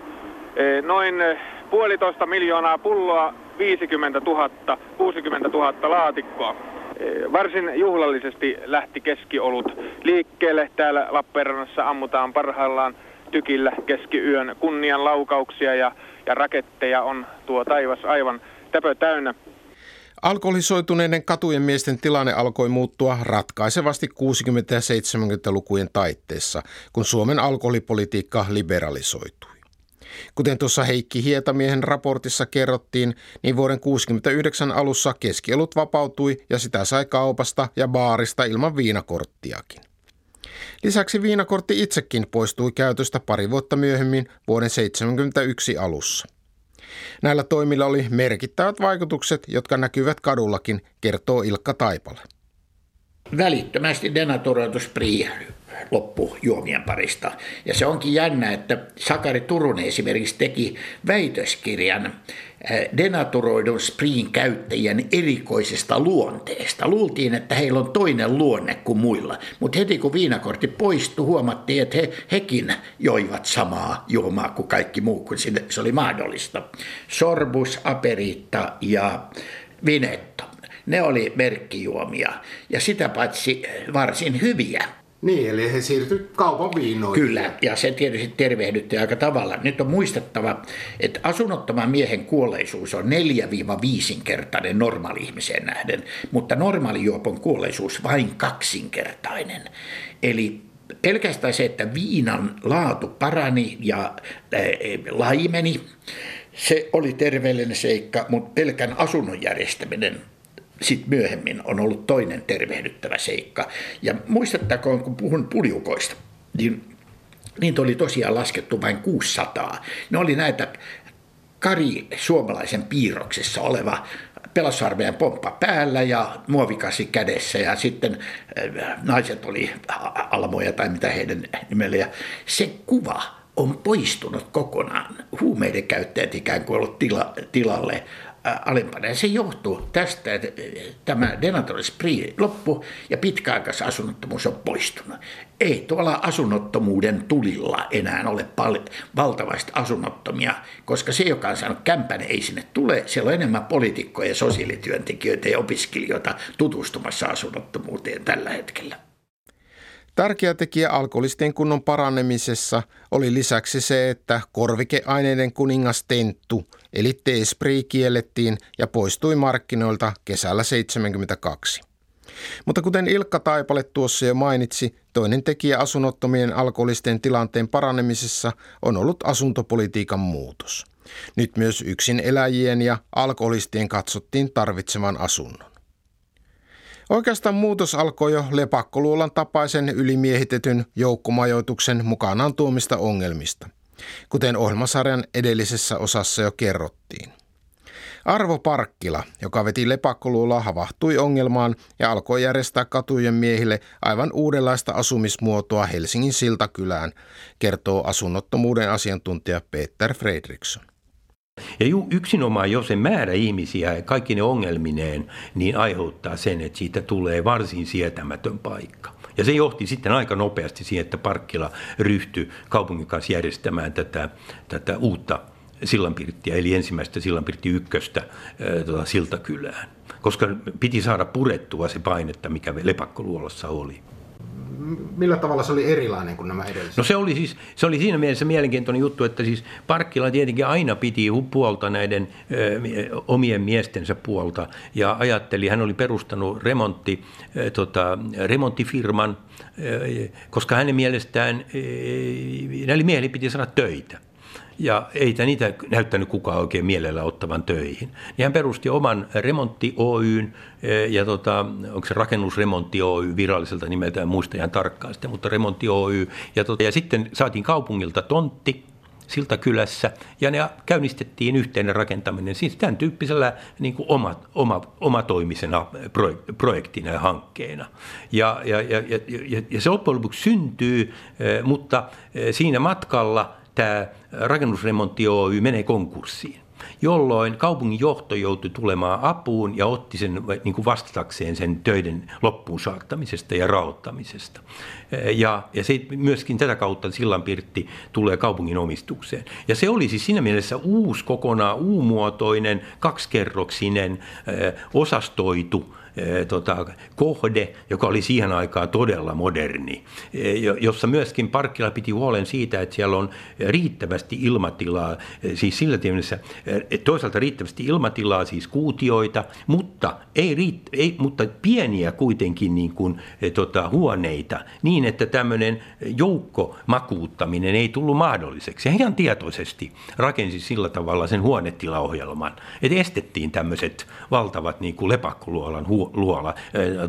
E, noin e, puolitoista miljoonaa pulloa, 50 000, 60 000 laatikkoa. Eh, varsin juhlallisesti lähti keskiolut liikkeelle. Täällä Lappeenrannassa ammutaan parhaillaan tykillä keskiyön kunnian laukauksia ja, ja raketteja on tuo taivas aivan täpö täynnä. Alkoholisoituneiden katujen miesten tilanne alkoi muuttua ratkaisevasti 60- ja 70-lukujen taitteessa, kun Suomen alkoholipolitiikka liberalisoitui. Kuten tuossa Heikki Hietamiehen raportissa kerrottiin, niin vuoden 69 alussa keskiolut vapautui ja sitä sai kaupasta ja baarista ilman viinakorttiakin. Lisäksi viinakortti itsekin poistui käytöstä pari vuotta myöhemmin vuoden 71 alussa. Näillä toimilla oli merkittävät vaikutukset, jotka näkyvät kadullakin, kertoo Ilkka Taipale. Välittömästi denatoroitus loppujuomien parista. Ja se onkin jännä, että Sakari Turunen esimerkiksi teki väitöskirjan denaturoidun spriin käyttäjien erikoisesta luonteesta. Luultiin, että heillä on toinen luonne kuin muilla, mutta heti kun viinakortti poistui, huomattiin, että he, hekin joivat samaa juomaa kuin kaikki muu, kun se oli mahdollista. Sorbus, aperitta ja vinetto. Ne oli merkkijuomia ja sitä paitsi varsin hyviä. Niin, eli he siirtyivät kaupan viinoihin. Kyllä, ja se tietysti tervehdytti aika tavalla. Nyt on muistettava, että asunnottoman miehen kuolleisuus on 4-5 kertainen normaali-ihmiseen nähden, mutta normaalijuopon kuolleisuus vain kaksinkertainen. Eli pelkästään se, että viinan laatu parani ja äh, laimeni, se oli terveellinen seikka, mutta pelkän asunnon järjestäminen sitten myöhemmin on ollut toinen tervehdyttävä seikka. Ja muistettakoon, kun puhun puljukoista, niin niitä oli tosiaan laskettu vain 600. Ne oli näitä Kari suomalaisen piirroksessa oleva pelasarmeijan pomppa päällä ja muovikasi kädessä ja sitten äh, naiset oli almoja tai mitä heidän nimellä. Ja se kuva on poistunut kokonaan. Huumeiden käyttäjät ikään kuin ollut tila, tilalle alempana. Ja se johtuu tästä, että tämä Spree loppu ja pitkäaikaisasunnottomuus on poistunut. Ei tuolla asunnottomuuden tulilla enää ole pal- valtavasti asunnottomia, koska se, joka on saanut kämpän, ei sinne tule. Siellä on enemmän poliitikkoja, sosiaalityöntekijöitä ja opiskelijoita tutustumassa asunnottomuuteen tällä hetkellä. Tärkeä tekijä alkoholistien kunnon parannemisessa oli lisäksi se, että korvikeaineiden kuningas Tenttu eli Teespri kiellettiin ja poistui markkinoilta kesällä 72. Mutta kuten Ilkka Taipale tuossa jo mainitsi, toinen tekijä asunnottomien alkoholistien tilanteen paranemisessa on ollut asuntopolitiikan muutos. Nyt myös yksin eläjien ja alkoholistien katsottiin tarvitsevan asunnon. Oikeastaan muutos alkoi jo lepakkoluolan tapaisen ylimiehitetyn joukkomajoituksen mukanaan tuomista ongelmista, kuten ohjelmasarjan edellisessä osassa jo kerrottiin. Arvo Parkkila, joka veti lepakkoluola, havahtui ongelmaan ja alkoi järjestää katujen miehille aivan uudenlaista asumismuotoa Helsingin siltakylään, kertoo asunnottomuuden asiantuntija Peter Fredriksson. Ja ju, yksinomaan jo se määrä ihmisiä, kaikki ne ongelmineen, niin aiheuttaa sen, että siitä tulee varsin sietämätön paikka. Ja se johti sitten aika nopeasti siihen, että Parkkila ryhtyi kaupungin kanssa järjestämään tätä, tätä uutta sillanpirttiä, eli ensimmäistä sillanpirtti ykköstä tuota, siltakylään. Koska piti saada purettua se painetta, mikä lepakkoluolossa oli millä tavalla se oli erilainen kuin nämä edelliset? No se oli siis, se oli siinä mielessä mielenkiintoinen juttu, että siis Parkkila tietenkin aina piti puolta näiden ö, omien miestensä puolta ja ajatteli, hän oli perustanut remontti, ö, tota, remonttifirman, ö, koska hänen mielestään ö, näille miehille piti saada töitä ja ei niitä näyttänyt kukaan oikein mielellä ottavan töihin. Niin hän perusti oman remontti Oyn, eh, ja tota, onko se rakennusremontti Oy viralliselta nimeltään, muista ihan tarkkaan sitten, mutta remontti Oy. Ja, tota, ja sitten saatiin kaupungilta tontti, Siltakylässä, ja ne käynnistettiin yhteinen rakentaminen, siis tämän tyyppisellä niin kuin oma, oma, omatoimisena projektina ja hankkeena. Ja, ja, ja, ja, ja se loppujen lopuksi syntyy, eh, mutta eh, siinä matkalla – tämä rakennusremontti Oy menee konkurssiin jolloin kaupungin johto joutui tulemaan apuun ja otti sen niin kuin vastatakseen sen töiden loppuun saattamisesta ja rahoittamisesta. Ja, ja se myöskin tätä kautta sillanpirtti tulee kaupungin omistukseen. Ja se oli siis siinä mielessä uusi kokonaan uumuotoinen, kaksikerroksinen, osastoitu tota, kohde, joka oli siihen aikaan todella moderni, eh, jossa myöskin Parkkila piti huolen siitä, että siellä on riittävästi ilmatilaa, eh, siis sillä mielessä, toisaalta riittävästi ilmatilaa, siis kuutioita, mutta, ei riitt- ei, mutta pieniä kuitenkin niin kuin, tota, huoneita, niin että tämmöinen joukkomakuuttaminen ei tullut mahdolliseksi. Ja ihan tietoisesti rakensi sillä tavalla sen huonetilaohjelman, että estettiin tämmöiset valtavat niin kuin lepakkoluolan huoneet luola,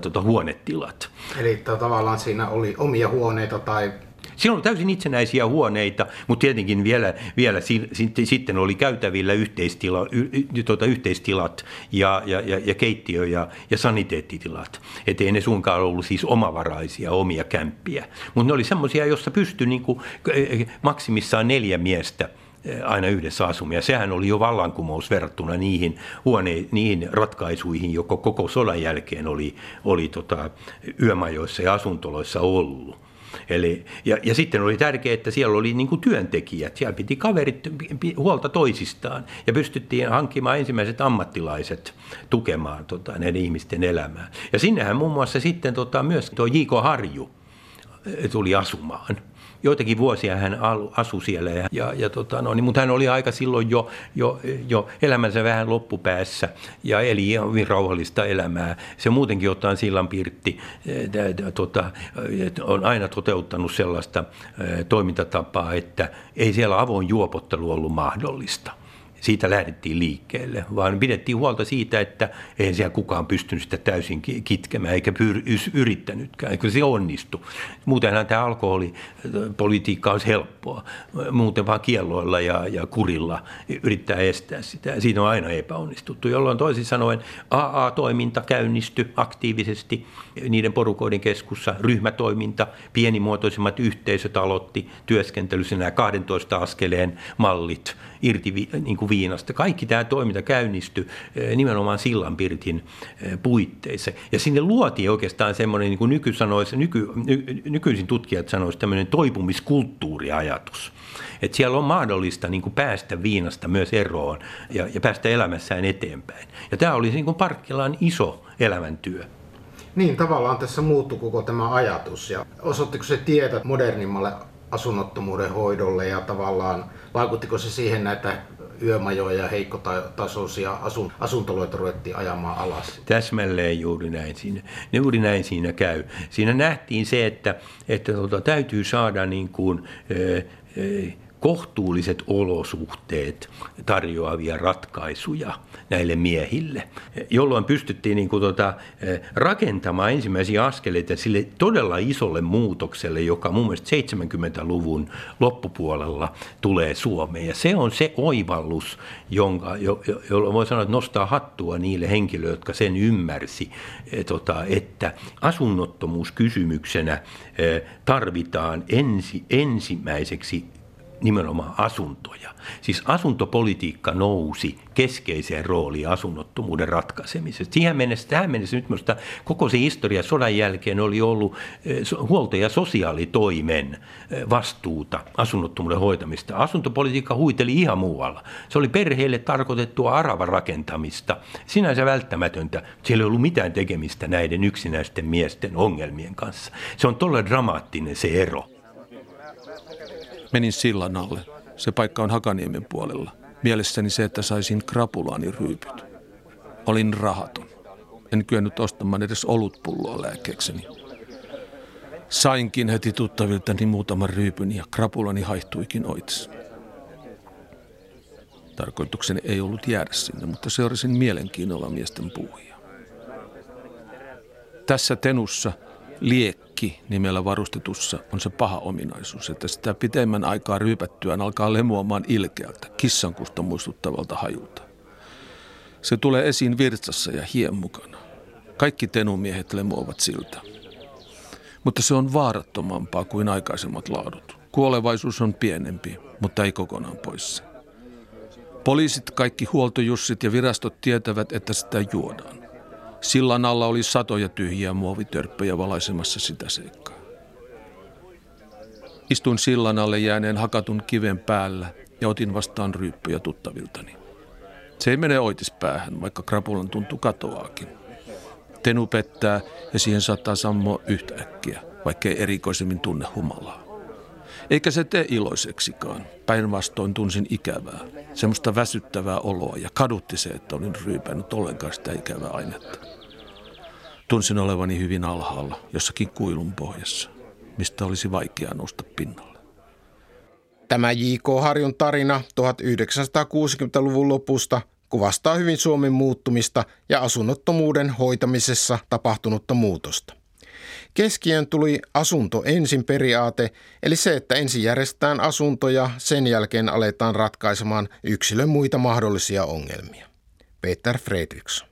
tuota, huonetilat. Eli tavallaan siinä oli omia huoneita tai Siellä oli täysin itsenäisiä huoneita, mutta tietenkin vielä, vielä si, si, sitten oli käytävillä yhteistila, y, y, tuota, yhteistilat ja, ja, ja, ja keittiö ja, ja saniteettitilat. Että ei ne suinkaan ollut siis omavaraisia omia kämppiä. Mutta ne oli semmoisia, joissa pystyi niin kuin, maksimissaan neljä miestä – aina yhdessä asumia. Sehän oli jo vallankumous verrattuna niihin, huone, niihin ratkaisuihin, joko koko sodan jälkeen oli, oli tota, yömajoissa ja asuntoloissa ollut. Eli, ja, ja sitten oli tärkeää, että siellä oli niin kuin työntekijät, siellä piti kaverit huolta toisistaan ja pystyttiin hankkimaan ensimmäiset ammattilaiset tukemaan tota, näiden ihmisten elämää. Ja sinnehän muun muassa sitten tota, myös tuo J.K. Harju tuli asumaan joitakin vuosia hän asui siellä, ja, ja, ja tota, no, niin, mutta hän oli aika silloin jo, jo, jo elämänsä vähän loppupäässä ja eli hyvin rauhallista elämää. Se muutenkin ottaa sillan pirtti, tota, on aina toteuttanut sellaista toimintatapaa, että ei siellä avoin juopottelu ollut mahdollista siitä lähdettiin liikkeelle, vaan pidettiin huolta siitä, että ei siellä kukaan pystynyt sitä täysin kitkemään eikä pyr- yrittänytkään, eikö se onnistu. Muutenhan tämä alkoholipolitiikka olisi helppoa, muuten vaan kielloilla ja, ja kurilla yrittää estää sitä. Siinä on aina epäonnistuttu, jolloin toisin sanoen AA-toiminta käynnistyi aktiivisesti niiden porukoiden keskussa, ryhmätoiminta, pienimuotoisemmat yhteisöt aloitti työskentelyssä nämä 12 askeleen mallit, irti niin kuin viinasta. Kaikki tämä toiminta käynnistyi eh, nimenomaan sillanpirtin eh, puitteissa. Ja sinne luotiin oikeastaan semmoinen, niin kuin nyky sanoisi, nyky, ny, nykyisin tutkijat sanoisivat, tämmöinen toipumiskulttuuriajatus. Että siellä on mahdollista niin kuin päästä viinasta myös eroon ja, ja päästä elämässään eteenpäin. Ja tämä oli niin kuin Parkkilan iso elämäntyö. Niin, tavallaan tässä muuttui koko tämä ajatus. Ja osoittiko se tietä modernimmalle asunnottomuuden hoidolle ja tavallaan vaikuttiko se siihen näitä yömajoja ja heikkotasoisia asun, asuntoloita ruvettiin ajamaan alas? Täsmälleen juuri näin siinä, juuri näin siinä käy. Siinä nähtiin se, että, että tuota, täytyy saada niin kuin, e, e, kohtuulliset olosuhteet tarjoavia ratkaisuja näille miehille, jolloin pystyttiin niin kuin tuota, eh, rakentamaan ensimmäisiä askeleita sille todella isolle muutokselle, joka mun mielestä 70-luvun loppupuolella tulee Suomeen. Ja se on se oivallus, jonka, jo, jolla voi sanoa, että nostaa hattua niille henkilöille, jotka sen ymmärsi, eh, tota, että asunnottomuus kysymyksenä eh, tarvitaan ensi, ensimmäiseksi nimenomaan asuntoja. Siis asuntopolitiikka nousi keskeiseen rooliin asunnottomuuden ratkaisemisessa. Siihen mennessä, tähän mennessä nyt minusta koko se historia sodan jälkeen oli ollut eh, huolto- ja sosiaalitoimen eh, vastuuta asunnottomuuden hoitamista. Asuntopolitiikka huiteli ihan muualla. Se oli perheille tarkoitettua aravan rakentamista, sinänsä välttämätöntä. Siellä ei ollut mitään tekemistä näiden yksinäisten miesten ongelmien kanssa. Se on todella dramaattinen se ero. Menin sillan alle. Se paikka on Hakaniemen puolella. Mielessäni se, että saisin krapulaani ryypyt. Olin rahaton. En kyennyt ostamaan edes olutpulloa lääkkeekseni. Sainkin heti tuttaviltani muutaman ryypyn ja krapulani haihtuikin oitse. Tarkoitukseni ei ollut jäädä sinne, mutta seurasin mielenkiinnolla miesten puhuja. Tässä tenussa liekki Rikki nimellä varustetussa on se paha ominaisuus, että sitä pitemmän aikaa ryypättyään alkaa lemuamaan ilkeältä, kissankusta muistuttavalta hajulta. Se tulee esiin virtsassa ja hien mukana. Kaikki tenumiehet lemuavat siltä. Mutta se on vaarattomampaa kuin aikaisemmat laadut. Kuolevaisuus on pienempi, mutta ei kokonaan pois Poliisit, kaikki huoltojussit ja virastot tietävät, että sitä juodaan. Sillan alla oli satoja tyhjiä muovitörppöjä valaisemassa sitä seikkaa. Istuin sillan alle jääneen hakatun kiven päällä ja otin vastaan ryyppyjä tuttaviltani. Se ei mene oitispäähän, vaikka krapulan tuntuu katoaakin. Tenu pettää ja siihen saattaa sammoa yhtäkkiä, vaikkei erikoisemmin tunne humalaa. Eikä se tee iloiseksikaan. Päinvastoin tunsin ikävää, semmoista väsyttävää oloa ja kadutti se, että olin ryypännyt ollenkaan sitä ikävää ainetta. Tunsin olevani hyvin alhaalla, jossakin kuilun pohjassa, mistä olisi vaikea nousta pinnalle. Tämä J.K. Harjun tarina 1960-luvun lopusta kuvastaa hyvin Suomen muuttumista ja asunnottomuuden hoitamisessa tapahtunutta muutosta. Keskiön tuli asunto ensin periaate, eli se, että ensin järjestetään asunto ja sen jälkeen aletaan ratkaisemaan yksilön muita mahdollisia ongelmia. Peter Fredriksson.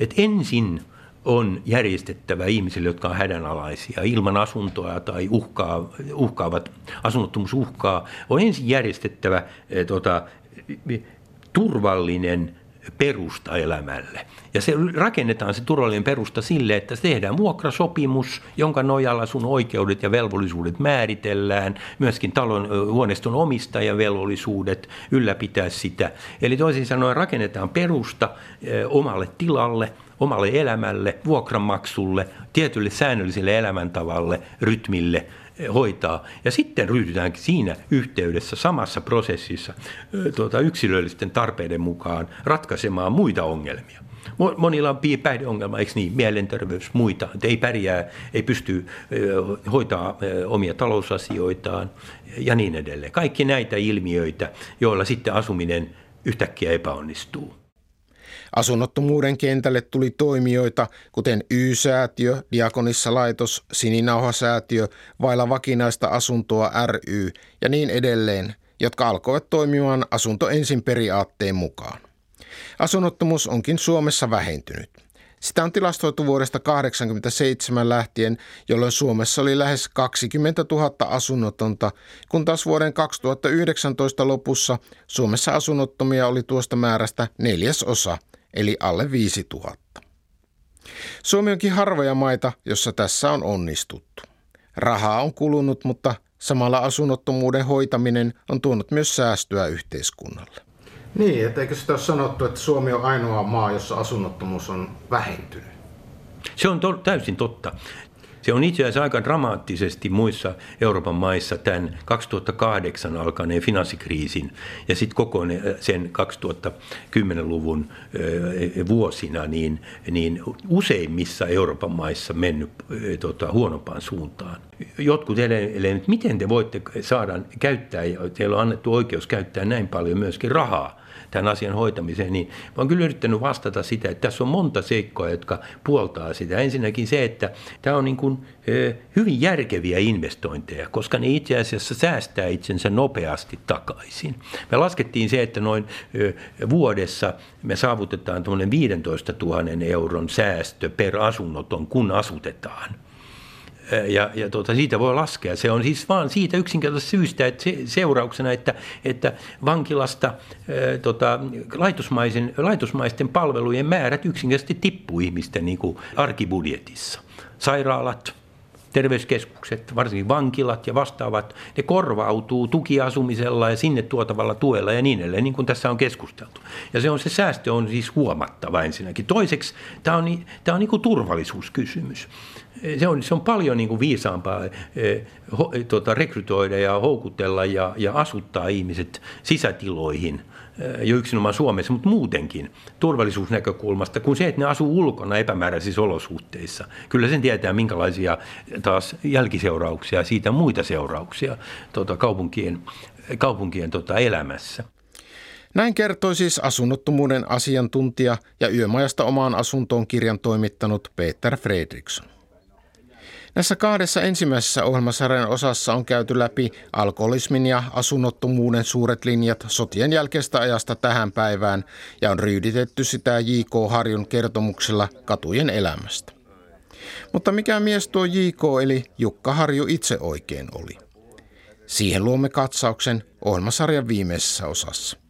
Et ensin on järjestettävä ihmisille, jotka on hädänalaisia, ilman asuntoa tai uhkaa, uhkaavat, asunnottomuus uhkaa, on ensin järjestettävä eh, tota, turvallinen perusta elämälle. Ja se rakennetaan se turvallinen perusta sille, että tehdään vuokrasopimus, jonka nojalla sun oikeudet ja velvollisuudet määritellään, myöskin talon huoneiston omistajan velvollisuudet ylläpitää sitä. Eli toisin sanoen rakennetaan perusta omalle tilalle, omalle elämälle, vuokranmaksulle, tietylle säännölliselle elämäntavalle, rytmille – hoitaa. Ja sitten ryhdytäänkin siinä yhteydessä samassa prosessissa tuota, yksilöllisten tarpeiden mukaan ratkaisemaan muita ongelmia. Monilla on päihdeongelma, eikö niin, mielenterveys, muita, että ei pärjää, ei pysty hoitaa omia talousasioitaan ja niin edelleen. Kaikki näitä ilmiöitä, joilla sitten asuminen yhtäkkiä epäonnistuu. Asunnottomuuden kentälle tuli toimijoita, kuten Y-säätiö, Diakonissa-laitos, Sininauhasäätiö, Vailla vakinaista asuntoa ry ja niin edelleen, jotka alkoivat toimimaan asunto ensin periaatteen mukaan. Asunnottomuus onkin Suomessa vähentynyt. Sitä on tilastoitu vuodesta 1987 lähtien, jolloin Suomessa oli lähes 20 000 asunnotonta, kun taas vuoden 2019 lopussa Suomessa asunnottomia oli tuosta määrästä neljäs osa, eli alle 5000. Suomi onkin harvoja maita, jossa tässä on onnistuttu. Rahaa on kulunut, mutta samalla asunnottomuuden hoitaminen on tuonut myös säästöä yhteiskunnalle. Niin, että eikö sitä ole sanottu, että Suomi on ainoa maa, jossa asunnottomuus on vähentynyt? Se on to- täysin totta. Se on itse asiassa aika dramaattisesti muissa Euroopan maissa tämän 2008 alkaneen finanssikriisin ja sitten koko sen 2010-luvun vuosina niin, niin useimmissa Euroopan maissa mennyt tota, huonompaan suuntaan. Jotkut edelleen, miten te voitte saada käyttää, teillä on annettu oikeus käyttää näin paljon myöskin rahaa tämän asian hoitamiseen, niin mä oon kyllä yrittänyt vastata sitä, että tässä on monta seikkoa, jotka puoltaa sitä. Ensinnäkin se, että tämä on niin kuin, hyvin järkeviä investointeja, koska ne itse asiassa säästää itsensä nopeasti takaisin. Me laskettiin se, että noin vuodessa me saavutetaan 15 000 euron säästö per asunnoton, kun asutetaan – ja, ja tuota, siitä voi laskea. Se on siis vaan siitä yksinkertaisesta syystä, että se, seurauksena, että, että vankilasta ää, tota, laitosmaisen, laitosmaisten palvelujen määrät yksinkertaisesti tippuu ihmisten niin kuin arkibudjetissa. Sairaalat, terveyskeskukset, varsinkin vankilat ja vastaavat, ne korvautuu tukiasumisella ja sinne tuotavalla tuella ja niin edelleen, niin kuin tässä on keskusteltu. Ja se on se säästö on siis huomattava ensinnäkin. Toiseksi tämä on, tämä on niin kuin turvallisuuskysymys se on, se on paljon niin kuin viisaampaa eh, ho, tota, rekrytoida ja houkutella ja, ja asuttaa ihmiset sisätiloihin eh, jo yksinomaan Suomessa, mutta muutenkin turvallisuusnäkökulmasta, kuin se, että ne asuu ulkona epämääräisissä olosuhteissa. Kyllä sen tietää, minkälaisia taas jälkiseurauksia, siitä muita seurauksia tota, kaupunkien, kaupunkien tota, elämässä. Näin kertoi siis asunnottomuuden asiantuntija ja yömajasta omaan asuntoon kirjan toimittanut Peter Fredriksson. Näissä kahdessa ensimmäisessä ohjelmasarjan osassa on käyty läpi alkoholismin ja asunnottomuuden suuret linjat sotien jälkeistä ajasta tähän päivään ja on ryyditetty sitä J.K. Harjun kertomuksella katujen elämästä. Mutta mikä mies tuo J.K. eli Jukka Harju itse oikein oli? Siihen luomme katsauksen ohjelmasarjan viimeisessä osassa.